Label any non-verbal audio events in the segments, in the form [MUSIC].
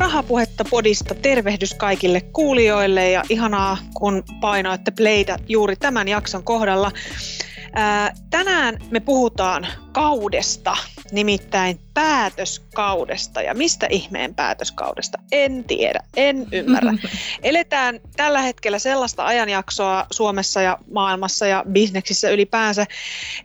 Rahapuhetta podista tervehdys kaikille kuulijoille ja ihanaa kun painoitte playtä juuri tämän jakson kohdalla. Ää, tänään me puhutaan kaudesta, nimittäin päätöskaudesta. Ja mistä ihmeen päätöskaudesta? En tiedä, en ymmärrä. [LAUGHS] Eletään tällä hetkellä sellaista ajanjaksoa Suomessa ja maailmassa ja bisneksissä ylipäänsä,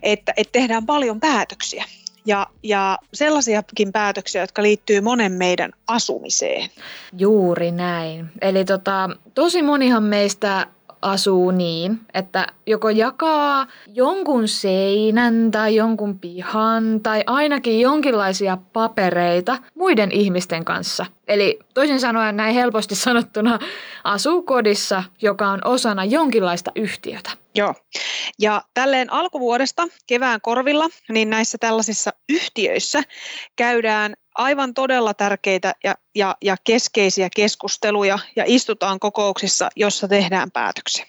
että, että tehdään paljon päätöksiä ja, ja sellaisiakin päätöksiä, jotka liittyy monen meidän asumiseen. Juuri näin. Eli tota, tosi monihan meistä asuu niin, että joko jakaa jonkun seinän tai jonkun pihan tai ainakin jonkinlaisia papereita muiden ihmisten kanssa. Eli toisin sanoen näin helposti [LAUGHS] sanottuna asuu kodissa, joka on osana jonkinlaista yhtiötä. Joo. Ja tälleen alkuvuodesta kevään korvilla, niin näissä tällaisissa yhtiöissä käydään aivan todella tärkeitä ja, ja, ja keskeisiä keskusteluja ja istutaan kokouksissa, jossa tehdään päätöksiä.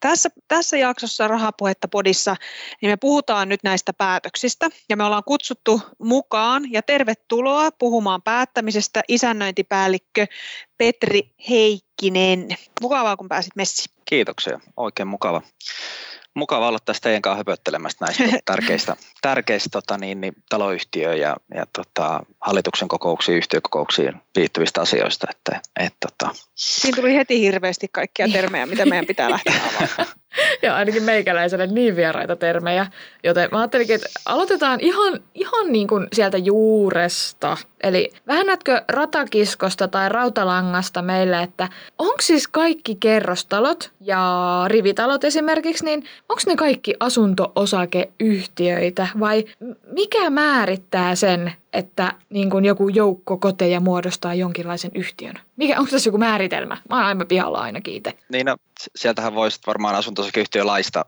Tässä, tässä jaksossa Rahapuhetta podissa niin me puhutaan nyt näistä päätöksistä ja me ollaan kutsuttu mukaan ja tervetuloa puhumaan päättämisestä isännöintipäällikkö Petri Heikkinen. Mukavaa, kun pääsit messiin. Kiitoksia, oikein mukava mukava olla tästä teidän kanssa höpöttelemästä näistä [LAUGHS] tärkeistä, tärkeistä tota, niin, niin, taloyhtiö- ja, ja tota, hallituksen kokouksiin, yhtiökokouksiin liittyvistä asioista. Että, et, tota. Siinä tuli heti hirveästi kaikkia termejä, mitä meidän pitää lähteä avaamaan. [LAUGHS] ja ainakin meikäläiselle niin vieraita termejä. Joten mä ajattelin, että aloitetaan ihan, ihan niin kuin sieltä juuresta. Eli vähennätkö ratakiskosta tai rautalangasta meille, että onko siis kaikki kerrostalot ja rivitalot esimerkiksi, niin onko ne kaikki asunto-osakeyhtiöitä vai mikä määrittää sen, että niin kuin joku joukko koteja muodostaa jonkinlaisen yhtiön? Mikä, onko tässä joku määritelmä? Mä oon aivan pihalla ainakin itse. Niin no, sieltähän voisi varmaan laista,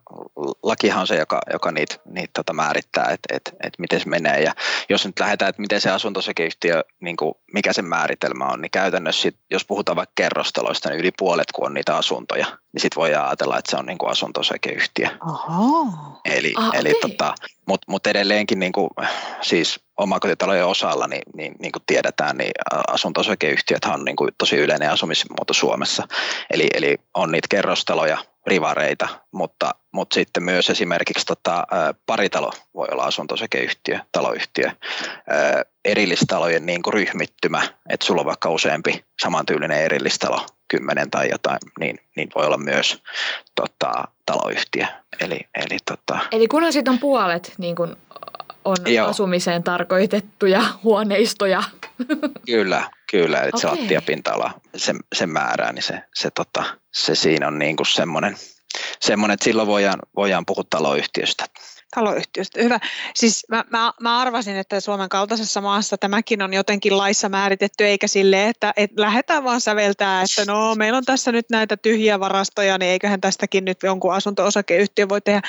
lakihan on se, joka, joka niitä, niitä tota määrittää, että et, et miten se menee. Ja jos nyt lähdetään, että miten se asuntosakeyhtiö, niin kuin, mikä se määritelmä on, niin käytännössä sit, jos puhutaan vaikka kerrostaloista, niin yli puolet kun on niitä asuntoja, niin sitten voi ajatella, että se on niin kuin asuntosakeyhtiö. Oho. Eli, ah, eli okay. tota, mutta mut edelleenkin niin kuin, siis omakotitalojen osalla, niin, niin, niin kuin tiedetään, niin asunto-osakeyhtiöt on niin kuin tosi yleinen asumismuoto Suomessa. Eli, eli on niitä kerrostaloja, rivareita, mutta, mutta sitten myös esimerkiksi tota, paritalo voi olla asunto-osakeyhtiö, taloyhtiö, erillistalojen niin kuin ryhmittymä, että sulla on vaikka useampi samantyylinen erillistalo, kymmenen tai jotain, niin, niin voi olla myös tota, taloyhtiö. Eli, eli, tota... eli kunhan siitä on puolet niin kuin on Joo. asumiseen tarkoitettuja huoneistoja. [LAUGHS] Kyllä, kyllä. Eli okay. se lattiapinta-ala, se, se määrää, niin se, se, tota, se siinä on niin kuin semmoinen, semmoinen, että silloin voidaan, voidaan puhua taloyhtiöstä taloyhtiöstä. Hyvä. Siis mä, mä, mä arvasin, että Suomen kaltaisessa maassa tämäkin on jotenkin laissa määritetty, eikä sille, että et lähdetään vaan säveltää, että no meillä on tässä nyt näitä tyhjiä varastoja, niin eiköhän tästäkin nyt jonkun asunto-osakeyhtiö voi tehdä.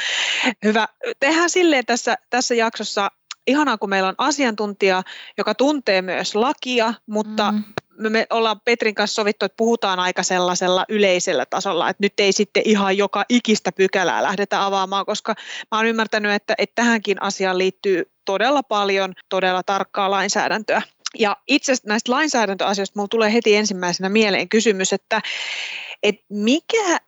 Hyvä. Tehdään silleen tässä, tässä jaksossa ihanaa, kun meillä on asiantuntija, joka tuntee myös lakia, mutta mm me ollaan Petrin kanssa sovittu, että puhutaan aika sellaisella yleisellä tasolla, että nyt ei sitten ihan joka ikistä pykälää lähdetä avaamaan, koska mä oon ymmärtänyt, että, että tähänkin asiaan liittyy todella paljon todella tarkkaa lainsäädäntöä. Ja itse näistä lainsäädäntöasioista mulla tulee heti ensimmäisenä mieleen kysymys, että, että mikä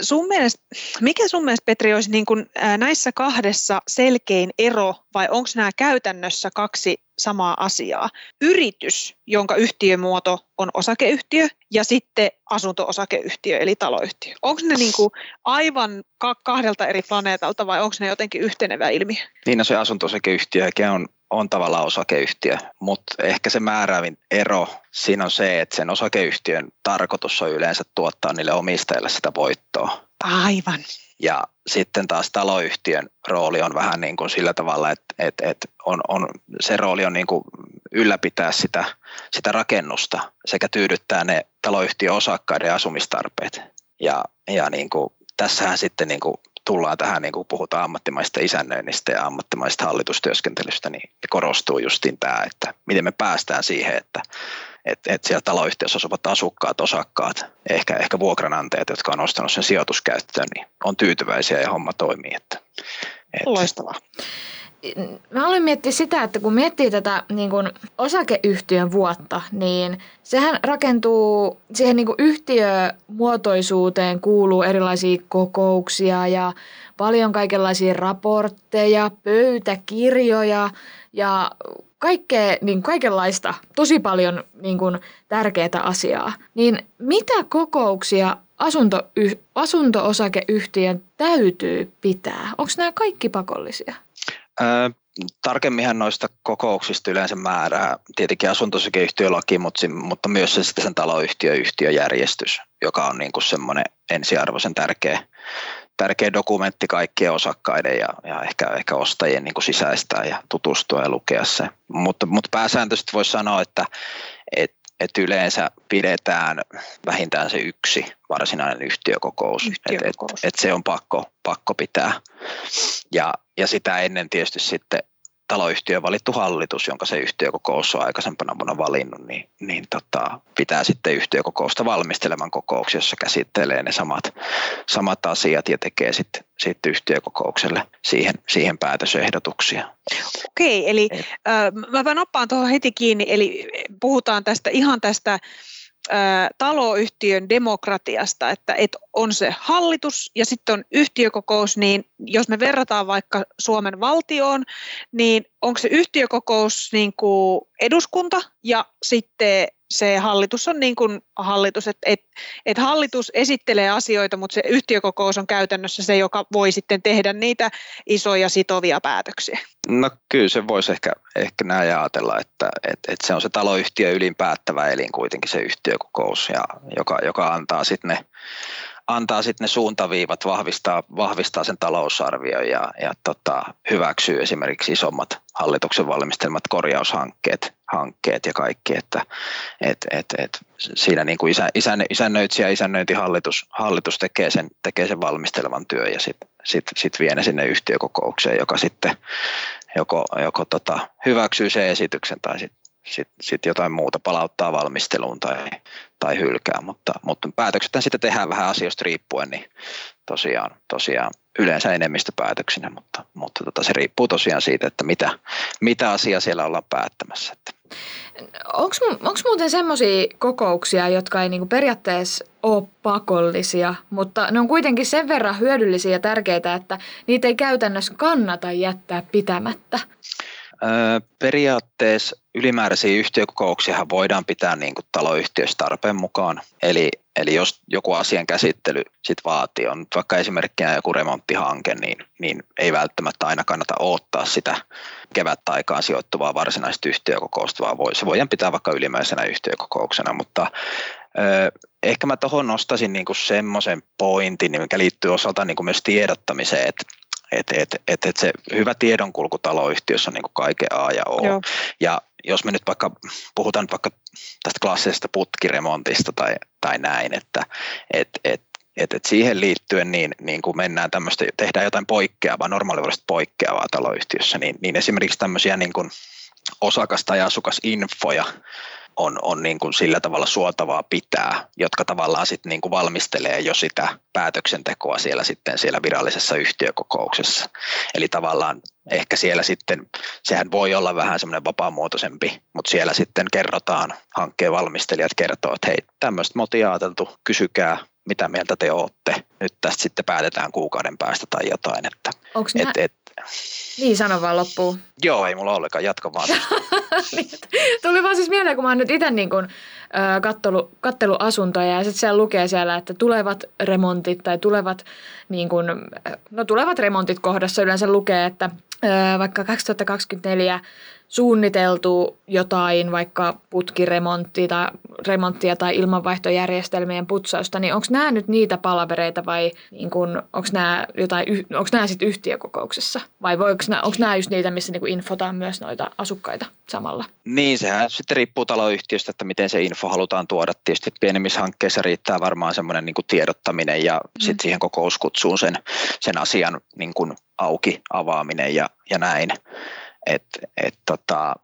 sun mielestä, mikä sun mielestä Petri olisi niin kuin näissä kahdessa selkein ero vai onko nämä käytännössä kaksi samaa asiaa? Yritys, jonka yhtiömuoto on osakeyhtiö ja sitten asunto-osakeyhtiö eli taloyhtiö. Onko ne niin kuin aivan kahdelta eri planeetalta vai onko ne jotenkin yhtenevä ilmiö? Niin no se asunto-osakeyhtiö on on tavallaan osakeyhtiö, mutta ehkä se määräävin ero siinä on se, että sen osakeyhtiön tarkoitus on yleensä tuottaa niille omistajille sitä voittoa. Aivan. Ja sitten taas taloyhtiön rooli on vähän niin kuin sillä tavalla, että, että, että on, on, se rooli on niin kuin ylläpitää sitä, sitä rakennusta sekä tyydyttää ne taloyhtiön osakkaiden asumistarpeet. Ja, ja niin kuin, tässähän sitten niin kuin tullaan tähän, niin kuin puhutaan ammattimaista isännöinnistä ja ammattimaista hallitustyöskentelystä, niin korostuu justiin tämä, että miten me päästään siihen, että että et siellä taloyhtiössä asuvat asukkaat, osakkaat, ehkä, ehkä vuokranantajat, jotka on ostanut sen sijoituskäyttöön, niin on tyytyväisiä ja homma toimii. Että, et. Loistavaa mä olen miettinyt sitä, että kun miettii tätä niin kuin osakeyhtiön vuotta, niin sehän rakentuu siihen niin yhtiömuotoisuuteen kuuluu erilaisia kokouksia ja paljon kaikenlaisia raportteja, pöytäkirjoja ja kaikkea, niin kaikenlaista, tosi paljon niin kuin tärkeää asiaa. Niin mitä kokouksia asunto, asunto-osakeyhtiön täytyy pitää? Onko nämä kaikki pakollisia? Tarkemminhan noista kokouksista yleensä määrää tietenkin asuntosykeyhtiölaki, mutta, mutta myös se sitten sen taloyhtiöyhtiöjärjestys, joka on niin kuin semmoinen ensiarvoisen tärkeä, tärkeä dokumentti kaikkien osakkaiden ja, ja ehkä, ehkä ostajien niin kuin sisäistää ja tutustua ja lukea se. Mutta, mutta pääsääntöisesti voisi sanoa, että, että että yleensä pidetään vähintään se yksi varsinainen yhtiökokous, yhtiökokous. että et, et se on pakko, pakko pitää. Ja, ja sitä ennen tietysti sitten taloyhtiön valittu hallitus, jonka se yhtiökokous on aikaisempana vuonna valinnut, niin, niin tota, pitää sitten yhtiökokousta valmistelevan kokouksia, jossa käsittelee ne samat, samat asiat ja tekee sitten sit yhtiökokoukselle siihen, siihen päätösehdotuksia. Okei, eli äh, mä nappaan tuohon heti kiinni, eli puhutaan tästä ihan tästä taloyhtiön demokratiasta, että, että on se hallitus ja sitten on yhtiökokous, niin jos me verrataan vaikka Suomen valtioon, niin onko se yhtiökokous niin kuin eduskunta ja sitten se hallitus on niin kuin hallitus, että et, et hallitus esittelee asioita, mutta se yhtiökokous on käytännössä se, joka voi sitten tehdä niitä isoja sitovia päätöksiä. No kyllä se voisi ehkä, ehkä näin ajatella, että et, et se on se taloyhtiö ylinpäättävä elin kuitenkin se yhtiökokous, ja, joka, joka antaa sitten ne antaa sitten ne suuntaviivat, vahvistaa, vahvistaa sen talousarvion ja, ja tota, hyväksyy esimerkiksi isommat hallituksen valmistelmat korjaushankkeet hankkeet ja kaikki, että et, et, et siinä niin kuin isä, isän, isännöitsijä ja isännöintihallitus hallitus tekee, sen, tekee sen valmistelevan työn ja sitten sit, sit vie ne sinne yhtiökokoukseen, joka sitten joko, joko tota, hyväksyy sen esityksen tai sitten sitten sit jotain muuta palauttaa valmisteluun tai, tai hylkää, mutta, mutta päätökset sitten tehdään vähän asioista riippuen, niin tosiaan, tosiaan yleensä enemmistöpäätöksinä, mutta, mutta tota, se riippuu tosiaan siitä, että mitä, mitä asiaa siellä ollaan päättämässä. Onko muuten semmoisia kokouksia, jotka ei niinku periaatteessa ole pakollisia, mutta ne on kuitenkin sen verran hyödyllisiä ja tärkeitä, että niitä ei käytännössä kannata jättää pitämättä? Periaatteessa ylimääräisiä yhtiökokouksia voidaan pitää niin kuin taloyhtiössä tarpeen mukaan. Eli, eli jos joku asian käsittely sit vaatii, on vaikka esimerkkinä joku remonttihanke, niin, niin ei välttämättä aina kannata odottaa sitä kevättä aikaan sijoittuvaa varsinaista yhtiökokousta, vaan voi, se voidaan pitää vaikka ylimääräisenä yhtiökokouksena, mutta ehkä mä tuohon nostaisin niin semmoisen pointin, mikä liittyy osaltaan niin myös tiedottamiseen, että et, et, et, et se hyvä tiedonkulku taloyhtiössä on niin kuin kaiken A ja O. Joo. Ja jos me nyt vaikka puhutaan nyt vaikka tästä klassisesta putkiremontista tai, tai näin, että et, et, et, et siihen liittyen niin, niin kun mennään tämmöistä, tehdään jotain poikkeavaa, normaalivuodesta poikkeavaa taloyhtiössä, niin, niin esimerkiksi tämmöisiä niin kuin osakas- tai asukasinfoja on, on niin kuin sillä tavalla suotavaa pitää, jotka tavallaan sitten niin kuin valmistelee jo sitä päätöksentekoa siellä sitten siellä virallisessa yhtiökokouksessa. Eli tavallaan ehkä siellä sitten, sehän voi olla vähän semmoinen vapaamuotoisempi, mutta siellä sitten kerrotaan, hankkeen valmistelijat kertoo, että hei, tämmöistä ajateltu, kysykää, mitä mieltä te olette. Nyt tästä sitten päätetään kuukauden päästä tai jotain. Että, Onko et, et, niin, sano vaan loppuun. Joo, ei mulla ollenkaan, jatka vaan. [LAUGHS] tuli vaan siis mieleen, kun mä oon nyt itse niin kun, äh, kattelu, kattelu asuntoja ja sitten siellä lukee siellä, että tulevat remontit tai tulevat, niin kun, no tulevat remontit kohdassa yleensä lukee, että äh, vaikka 2024 suunniteltu jotain, vaikka putkiremonttia tai, remonttia tai ilmanvaihtojärjestelmien putsausta, niin onko nämä nyt niitä palavereita vai niin onko nämä, jotain, onko nämä sitten yhtiökokouksessa? Vai onko nämä, onko nämä just niitä, missä niin infotaan myös noita asukkaita samalla? Niin, sehän sitten riippuu taloyhtiöstä, että miten se info info halutaan tuoda. Tietysti pienemmissä hankkeissa riittää varmaan semmoinen niin tiedottaminen ja mm. sitten siihen kokouskutsuun sen, sen asian niin kuin auki avaaminen ja, ja näin. Et, et tota,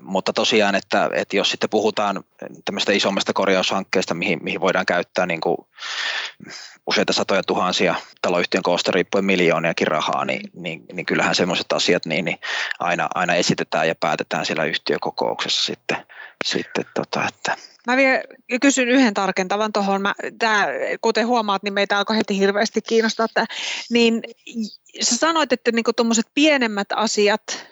mutta tosiaan, että, että jos sitten puhutaan tämmöistä isommasta korjaushankkeesta, mihin, mihin voidaan käyttää niin kuin useita satoja tuhansia taloyhtiön koosta riippuen miljooniakin rahaa, niin, niin, niin kyllähän semmoiset asiat niin, niin aina, aina esitetään ja päätetään siellä yhtiökokouksessa sitten, sitten tota, että Mä vielä kysyn yhden tarkentavan tuohon. Kuten huomaat, niin meitä alkoi heti hirveästi kiinnostaa. Että, niin sä sanoit, että niinku tuommoiset pienemmät asiat,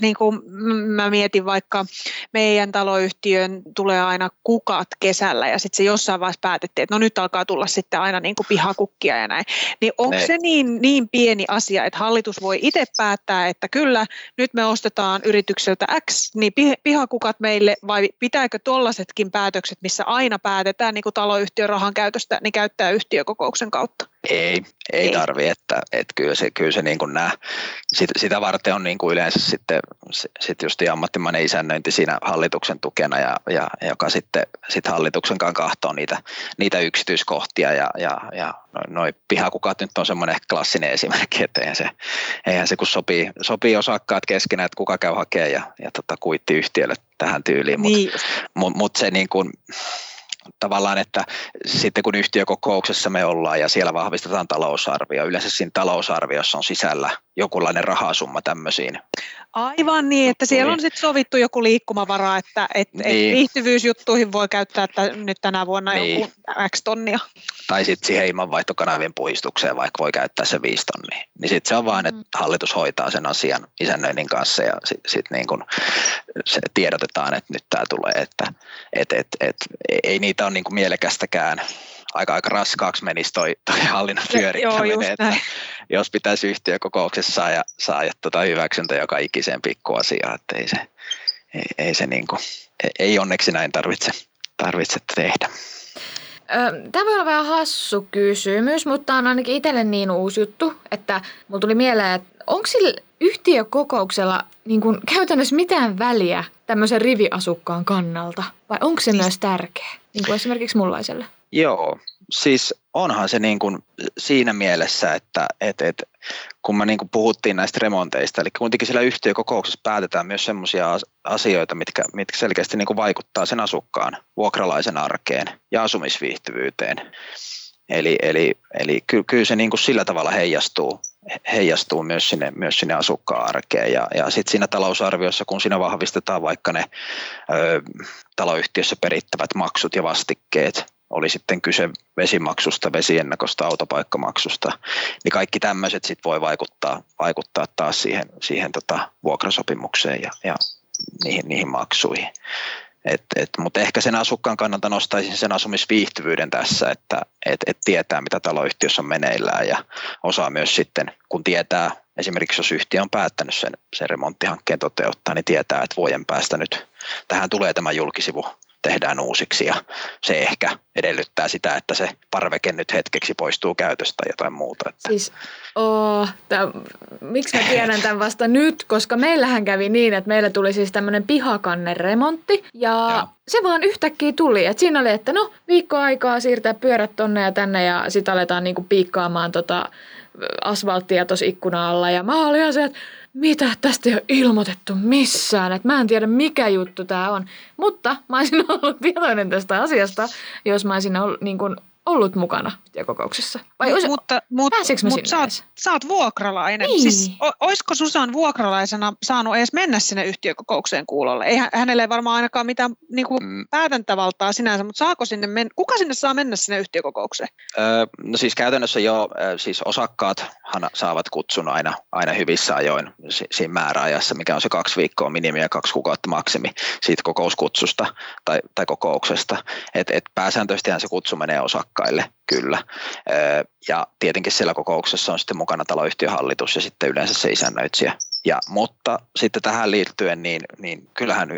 niin kuin mä mietin vaikka meidän taloyhtiön tulee aina kukat kesällä ja sitten se jossain vaiheessa päätettiin, että no nyt alkaa tulla sitten aina niinku pihakukkia ja näin. Niin onko se niin, niin pieni asia, että hallitus voi itse päättää, että kyllä nyt me ostetaan yritykseltä X, niin pihakukat meille vai pitääkö tollaisetkin päätökset, missä aina päätetään niin kuin taloyhtiön rahan käytöstä, niin käyttää yhtiökokouksen kautta? Ei, ei, ei. tarvi, että, että kyllä se, kyllä se niin kuin nämä, sit, sitä varten on niin kuin yleensä sitten sit just ammattimainen isännöinti siinä hallituksen tukena, ja, ja joka sitten sit hallituksen kanssa kahtoo niitä, niitä yksityiskohtia, ja, ja, ja noin noi pihakukat nyt on semmoinen klassinen esimerkki, että eihän se, eihän se kun sopii, sopii osakkaat keskenään, että kuka käy hakemaan ja, ja tota, kuitti yhtiölle tähän tyyliin, mutta niin. mut, mut se niin kuin, tavallaan, että sitten kun yhtiökokouksessa me ollaan ja siellä vahvistetaan talousarvio, yleensä siinä talousarviossa on sisällä jokinlainen rahasumma tämmöisiin. Aivan niin, että siellä on sitten sovittu joku liikkumavara, että et, niin. et viihtyvyysjuttuihin voi käyttää että nyt tänä vuonna niin. joku X tonnia. Tai sitten siihen ilmanvaihtokanavien puhistukseen vaikka voi käyttää se viisi tonnia. Niin sitten se on vain, että mm. hallitus hoitaa sen asian isännöinnin kanssa ja sitten sit niin kun se tiedotetaan, että nyt tämä tulee, että et, et, et, ei niitä ole niin kuin mielekästäkään aika, aika raskaaksi menisi toi, toi [LAUGHS] hallinnon pyörittäminen, että jos pitäisi yhtiökokouksessa saada, saada tuota hyväksyntä joka ikiseen pikkuasiaan, että ei se, ei, ei se niin kuin, ei onneksi näin tarvitse, tarvitse tehdä. Tämä voi olla vähän hassu kysymys, mutta on ainakin itselle niin uusi juttu, että mulla tuli mieleen, että onko sillä yhtiökokouksella niin kuin käytännössä mitään väliä tämmöisen riviasukkaan kannalta? Vai onko se myös tärkeä, niin kuin esimerkiksi mullaiselle? Joo, siis onhan se niin kuin siinä mielessä, että et, et, kun me niin kuin puhuttiin näistä remonteista, eli kuitenkin siellä yhtiökokouksessa päätetään myös sellaisia asioita, mitkä, mitkä selkeästi niin kuin vaikuttaa sen asukkaan vuokralaisen arkeen ja asumisviihtyvyyteen. Eli, eli, eli ky, kyllä se niin kuin sillä tavalla heijastuu, heijastuu myös sinne, myös sinne asukkaan arkeen. Ja, ja sitten siinä talousarviossa, kun siinä vahvistetaan vaikka ne ö, taloyhtiössä perittävät maksut ja vastikkeet, oli sitten kyse vesimaksusta, vesiennakosta, autopaikkamaksusta, niin kaikki tämmöiset sitten voi vaikuttaa, vaikuttaa taas siihen, siihen tota vuokrasopimukseen ja, ja niihin, niihin maksuihin. Et, et, mutta ehkä sen asukkaan kannalta nostaisin sen asumisviihtyvyyden tässä, että et, et tietää mitä taloyhtiössä on meneillään ja osaa myös sitten, kun tietää, esimerkiksi jos yhtiö on päättänyt sen, sen remonttihankkeen toteuttaa, niin tietää, että vuoden päästä nyt tähän tulee tämä julkisivu tehdään uusiksi ja se ehkä edellyttää sitä, että se parveke nyt hetkeksi poistuu käytöstä tai jotain muuta. Että. Siis, oh, täm, miksi mä tiedän tämän vasta nyt, koska meillähän kävi niin, että meillä tuli siis tämmöinen pihakanneremontti ja, ja se vaan yhtäkkiä tuli. Et siinä oli, että no viikko aikaa siirtää pyörät tonne ja tänne ja sitten aletaan niinku piikkaamaan tota asfalttia tuossa ikkuna alla ja mä olin ihan se, että mitä tästä ei ole ilmoitettu missään, että mä en tiedä mikä juttu tämä on. Mutta mä olisin [LAUGHS] ollut tietoinen tästä asiasta, jos mä olisin ollut, niin kuin, ollut mukana kokouksessa. Vai olisi, mutta mutta, mutta sä, oot, sä oot vuokralainen. Niin. Siis, o, olisiko Susan vuokralaisena saanut edes mennä sinne yhtiökokoukseen kuulolle? Ei, hänelle ei varmaan ainakaan mitään niin kuin mm. päätäntävaltaa sinänsä, mutta saako sinne men, kuka sinne saa mennä sinne yhtiökokoukseen? Öö, no siis käytännössä jo siis osakkaat saavat kutsun aina, aina hyvissä ajoin siinä määräajassa, mikä on se kaksi viikkoa minimi ja kaksi kuukautta maksimi siitä kokouskutsusta tai, tai kokouksesta. Et, et pääsääntöisesti se kutsu menee osakkaille kyllä. Ja tietenkin siellä kokouksessa on sitten mukana taloyhtiön hallitus ja sitten yleensä se isännöitsijä. Ja, mutta sitten tähän liittyen, niin, niin kyllähän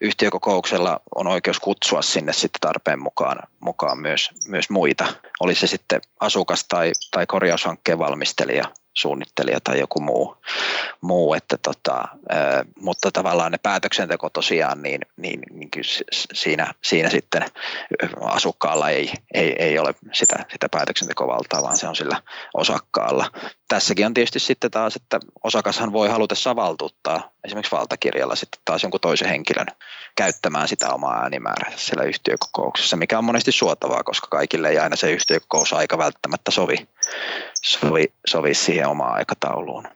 yhtiökokouksella on oikeus kutsua sinne sitten tarpeen mukaan, mukaan myös, myös muita. Oli se sitten asukas tai, tai korjaushankkeen valmistelija suunnittelija tai joku muu. muu että tota, mutta tavallaan ne päätöksenteko tosiaan, niin, niin, niin siinä, siinä sitten asukkaalla ei, ei, ei ole sitä, sitä päätöksentekovaltaa, vaan se on sillä osakkaalla. Tässäkin on tietysti sitten taas, että osakashan voi halutessaan valtuuttaa esimerkiksi valtakirjalla sitten taas jonkun toisen henkilön käyttämään sitä omaa äänimäärää siellä yhtiökokouksessa, mikä on monesti suotavaa, koska kaikille ei aina se yhtiökokousaika välttämättä sovi, sovi, sovi siihen omaan aikatauluun.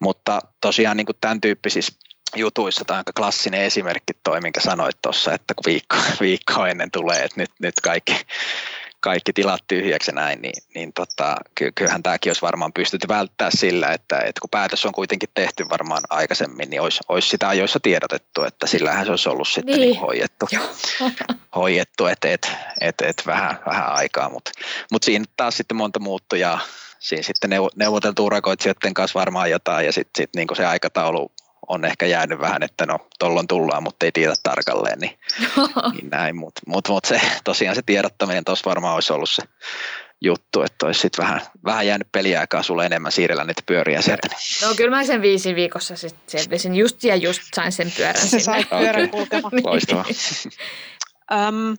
Mutta tosiaan niin kuin tämän tyyppisissä jutuissa tämä on aika klassinen esimerkki toi, minkä sanoit tuossa, että kun viikko, [LAUGHS] viikko ennen tulee, että nyt, nyt kaikki, kaikki tilat tyhjäksi näin, niin, niin tota, kyllähän tämäkin olisi varmaan pystytty välttämään sillä, että, että kun päätös on kuitenkin tehty varmaan aikaisemmin, niin olisi, olisi sitä ajoissa tiedotettu, että sillähän se olisi ollut sitten niin. Niin hoidettu, [LAUGHS] hoidettu että et, et, et vähän, vähän aikaa, mutta mut siinä taas sitten monta muuttujaa siinä sitten neuvoteltu urakoitsijoiden kanssa varmaan jotain ja sitten sit niin se aikataulu on ehkä jäänyt vähän, että no tollon tullaan, mutta ei tiedä tarkalleen, niin, [LAUGHS] niin näin. Mutta mut, mut se, tosiaan se tiedottaminen tuossa varmaan olisi ollut se juttu, että olisi sitten vähän, vähän jäänyt peliaikaa sulle enemmän siirrellä niitä pyöriä sieltä. No kyllä mä sen viisi viikossa sitten selvisin just ja just sain sen pyörän sinne. Sait pyörän kulkemaan. Loistavaa. [LAUGHS] um,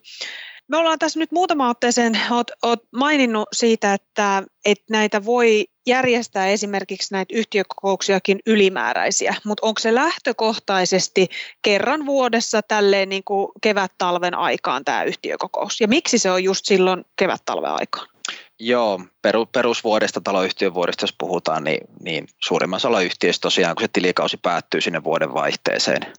me ollaan tässä nyt muutama otteeseen oot, oot maininnut siitä, että, että näitä voi järjestää esimerkiksi näitä yhtiökokouksiakin ylimääräisiä, mutta onko se lähtökohtaisesti kerran vuodessa tälleen niin kuin kevät-talven aikaan tämä yhtiökokous? Ja miksi se on just silloin kevät-talven aikaan? Joo, peru, perusvuodesta, taloyhtiön vuodesta jos puhutaan, niin, niin suurimmassa osalla yhtiöistä tosiaan, kun se tilikausi päättyy sinne vuoden vaihteeseen,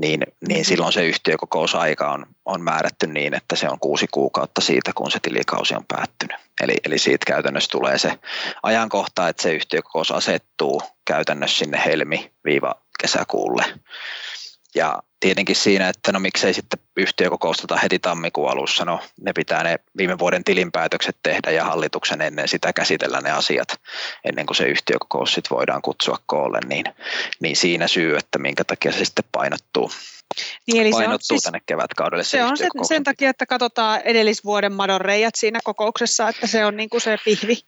niin, niin silloin se yhtiökokousaika on, on määrätty niin, että se on kuusi kuukautta siitä, kun se tilikausi on päättynyt. Eli, eli siitä käytännössä tulee se ajankohta, että se yhtiökokous asettuu käytännössä sinne helmi-kesäkuulle. Ja tietenkin siinä, että no miksei sitten yhtiö kokousteta heti tammikuun alussa, no ne pitää ne viime vuoden tilinpäätökset tehdä ja hallituksen ennen sitä käsitellä ne asiat, ennen kuin se yhtiökokous sitten voidaan kutsua koolle, niin, niin siinä syy, että minkä takia se sitten painottuu niin, eli painottuu se on, siis, tänne kevätkaudelle. Se, se on sen, sen takia, että katsotaan edellisvuoden madonreijat siinä kokouksessa, että se on niin kuin se pihvi.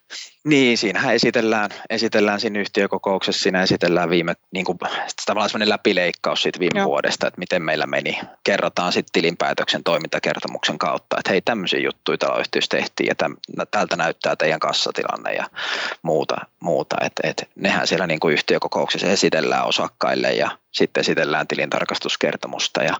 Niin, siinähän esitellään, esitellään siinä yhtiökokouksessa, siinä esitellään viime, niin kuin, tavallaan sellainen läpileikkaus siitä viime Joo. vuodesta, että miten meillä meni. Kerrotaan sitten tilinpäätöksen toimintakertomuksen kautta, että hei tämmöisiä juttuja taloyhtiössä tehtiin ja täm, tältä näyttää teidän kassatilanne ja muuta. muuta. että et, nehän siellä niin kuin yhtiökokouksessa esitellään osakkaille ja sitten esitellään tilintarkastuskertomusta ja,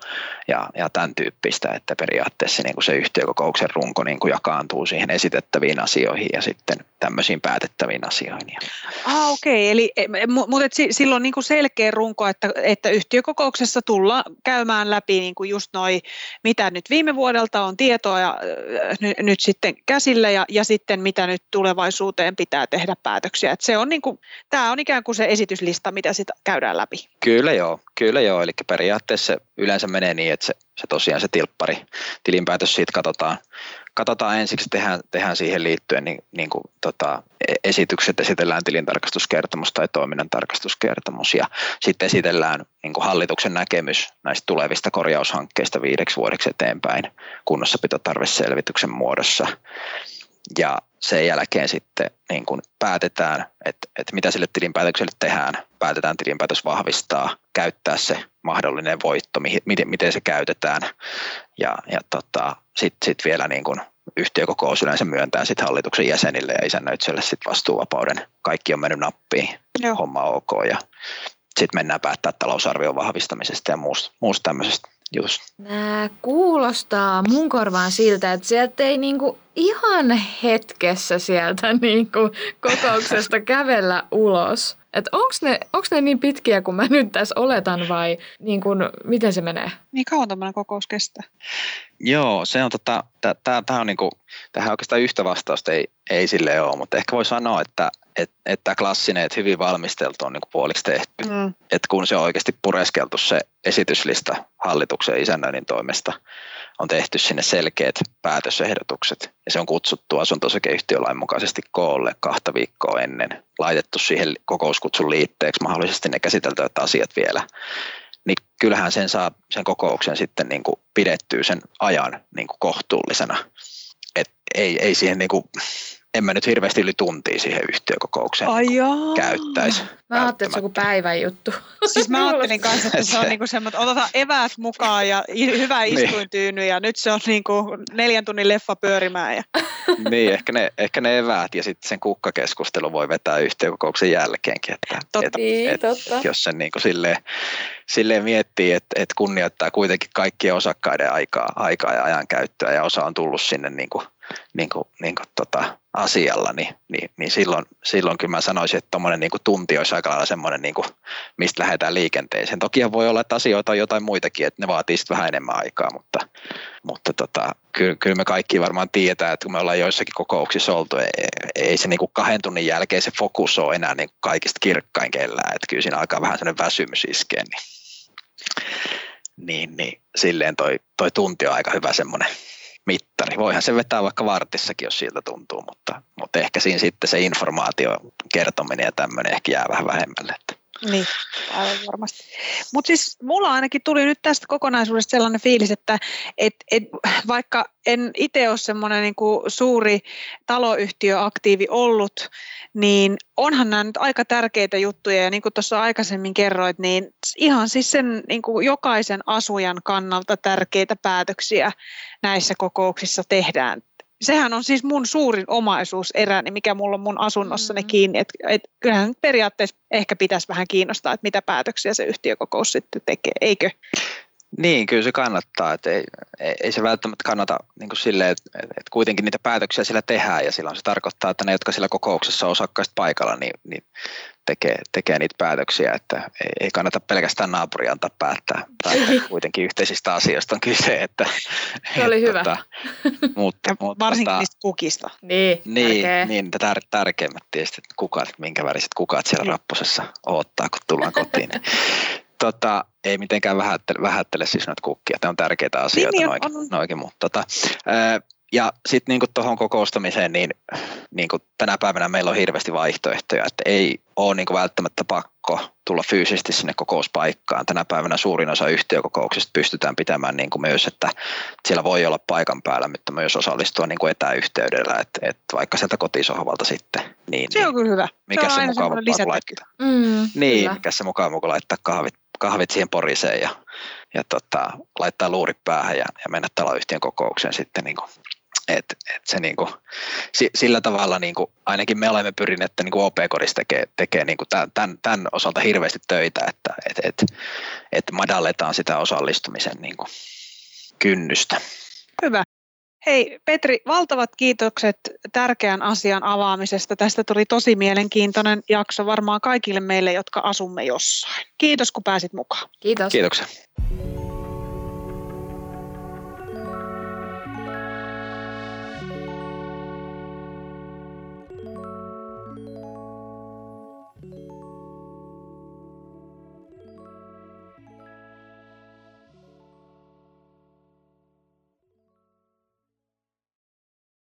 ja, ja tämän tyyppistä, että periaatteessa niin kuin se yhtiökokouksen runko niin kuin jakaantuu siihen esitettäviin asioihin ja sitten tämmöisiin päätettäviin asioihin. Ah, okei, okay. eli e, mutta et silloin on niin kuin selkeä runko, että, että yhtiökokouksessa tullaan käymään läpi niin kuin just noi, mitä nyt viime vuodelta on tietoa ja nyt, nyt sitten käsillä ja, ja sitten mitä nyt tulevaisuuteen pitää tehdä päätöksiä. Et se on niin kuin, tämä on ikään kuin se esityslista, mitä sitä käydään läpi. Kyllä joo, kyllä joo. Eli periaatteessa yleensä menee niin, että se, se tosiaan se tilppari, tilinpäätös siitä katsotaan, katsotaan ensiksi, tehdään, tehdään siihen liittyen niin, niin kuin, tota, e, esitykset, esitellään tilintarkastuskertomus tai toiminnan tarkastuskertomus ja sitten esitellään niin kuin hallituksen näkemys näistä tulevista korjaushankkeista viideksi vuodeksi eteenpäin kunnossapitotarveselvityksen muodossa. Ja sen jälkeen sitten niin kun päätetään, että, että mitä sille tilinpäätökselle tehdään. Päätetään tilinpäätös vahvistaa, käyttää se mahdollinen voitto, miten, miten se käytetään. Ja, ja tota, sitten sit vielä niin kun yhtiökokous yleensä myöntää sit hallituksen jäsenille ja isännöitselle sit vastuuvapauden. Kaikki on mennyt nappiin, Joo. homma ok. Ja sitten mennään päättää talousarvion vahvistamisesta ja muusta, muusta tämmöisestä Just. Nämä kuulostaa mun korvaan siltä, että sieltä ei niinku ihan hetkessä sieltä niinku kokouksesta kävellä ulos. Että onko ne, onks ne niin pitkiä kuin mä nyt tässä oletan vai niin kun, miten se menee? Niin kauan tämmöinen kokous kestää? Joo, se on tota, tämä on niinku, tähän oikeastaan yhtä vastausta ei, ei sille ole, mutta ehkä voi sanoa, että että et tämä klassinen, että hyvin valmisteltu on niinku puoliksi tehty. Mm. Että kun se on oikeasti pureskeltu se esityslista hallituksen isännöinnin toimesta, on tehty sinne selkeät päätösehdotukset ja se on kutsuttu asunto mukaisesti koolle kahta viikkoa ennen, laitettu siihen kokouskutsun liitteeksi mahdollisesti ne käsiteltävät asiat vielä, niin kyllähän sen saa sen kokouksen sitten niin kuin pidettyä sen ajan niin kuin kohtuullisena. Et ei, ei siihen niin kuin en mä nyt hirveästi yli tuntia siihen yhtiökokoukseen Ai niin jaa. käyttäisi. Mä ajattelin, että se on joku päivän juttu. Siis mä ajattelin kanssa, että se on [LAUGHS] niinku semmoinen, että otetaan eväät mukaan ja hyvä Niin. istuintyyny ja nyt se on niinku neljän tunnin leffa pyörimään. Ja... [LAUGHS] niin, ehkä ne, ehkä ne eväät ja sitten sen kukkakeskustelu voi vetää yhtiökokouksen jälkeenkin. Että, Totta. että, Niin, että totta. jos sen niin kuin silleen, silleen miettii, että, että kunnioittaa kuitenkin kaikkien osakkaiden aikaa, aikaa ja ajan käyttöä ja osa on tullut sinne niin kuin, niin kuin, niin kuin tota asialla, niin, niin, niin silloin, silloin kyllä mä sanoisin, että tuommoinen niin tunti olisi aika lailla semmoinen, niin kuin, mistä lähdetään liikenteeseen. Toki voi olla, että asioita on jotain muitakin, että ne vaatii sitten vähän enemmän aikaa, mutta, mutta tota, kyllä, kyllä me kaikki varmaan tiedetään, että kun me ollaan joissakin kokouksissa oltu, ei, ei se niin kuin kahden tunnin jälkeen se fokus ole enää niin kuin kaikista kirkkain kellään, että kyllä siinä alkaa vähän sellainen väsymys iskeä, niin, niin, niin silleen toi, toi tunti on aika hyvä semmoinen mittari. Voihan se vetää vaikka vartissakin, jos siltä tuntuu, mutta, mutta ehkä siinä sitten se informaatio kertominen ja tämmöinen ehkä jää vähän vähemmälle. Että. Niin, aivan varmasti. Mutta siis mulla ainakin tuli nyt tästä kokonaisuudesta sellainen fiilis, että et, et, vaikka en itse ole semmoinen niinku suuri taloyhtiöaktiivi ollut, niin onhan nämä nyt aika tärkeitä juttuja. Ja niin kuin tuossa aikaisemmin kerroit, niin ihan siis sen niin kuin jokaisen asujan kannalta tärkeitä päätöksiä näissä kokouksissa tehdään sehän on siis mun suurin omaisuuseräni, mikä mulla on mun asunnossani Mm. kiinni. Et, et kyllähän periaatteessa ehkä pitäisi vähän kiinnostaa, että mitä päätöksiä se yhtiökokous sitten tekee, eikö? Niin, kyllä se kannattaa. Että ei, ei, ei se välttämättä kannata niin kuin silleen, että, että kuitenkin niitä päätöksiä sillä tehdään ja silloin se tarkoittaa, että ne, jotka sillä kokouksessa on osakkaista paikalla, niin, niin tekee, tekee niitä päätöksiä, että ei, ei kannata pelkästään naapuri antaa päättää, päättää [LAUGHS] kuitenkin yhteisistä asioista on kyse. Että, Se oli hyvä. Tota, mutta, mutta, varsinkin tota, niistä kukista. Niin, niin, tärkeä. niin niitä tär, tärkeimmät tietysti, että kukat, minkä väriset kukat siellä Niin. rapposessa odottaa, kun tullaan kotiin. Niin, tota, ei mitenkään vähättele, vähättele siis noita kukkia, ne on tärkeitä asioita Niin, noikin, on. noikin mutta tota, ää, ja sitten niinku tuohon kokoustamiseen, niin niinku tänä päivänä meillä on hirveästi vaihtoehtoja, että ei ole niinku välttämättä pakko tulla fyysisesti sinne kokouspaikkaan. Tänä päivänä suurin osa yhtiökokouksista pystytään pitämään niinku myös, että siellä voi olla paikan päällä, mutta myös osallistua niinku etäyhteydellä, että et vaikka sieltä kotisohvalta sitten. Niin, Se niin on kyllä hyvä. mikä se on se aina mukava lisätykky. laittaa. Mm, Niin, kyllä. mikä se mukava kun laittaa kahvit, kahvit siihen poriseen ja, ja tota, laittaa luurit päähän ja, ja mennä taloyhtiön kokoukseen sitten niin kuin, et, et se niin kuin, si, sillä tavalla niin kuin, ainakin me olemme pyrineet, että niin OP-kodissa tekee, tekee kuin tämän, tämän, tämän, osalta hirveästi töitä, että et, et, et madalletaan sitä osallistumisen niin kuin, kynnystä. Hyvä. Hei Petri, valtavat kiitokset tärkeän asian avaamisesta. Tästä tuli tosi mielenkiintoinen jakso varmaan kaikille meille, jotka asumme jossain. Kiitos kun pääsit mukaan. Kiitos. Kiitoksia.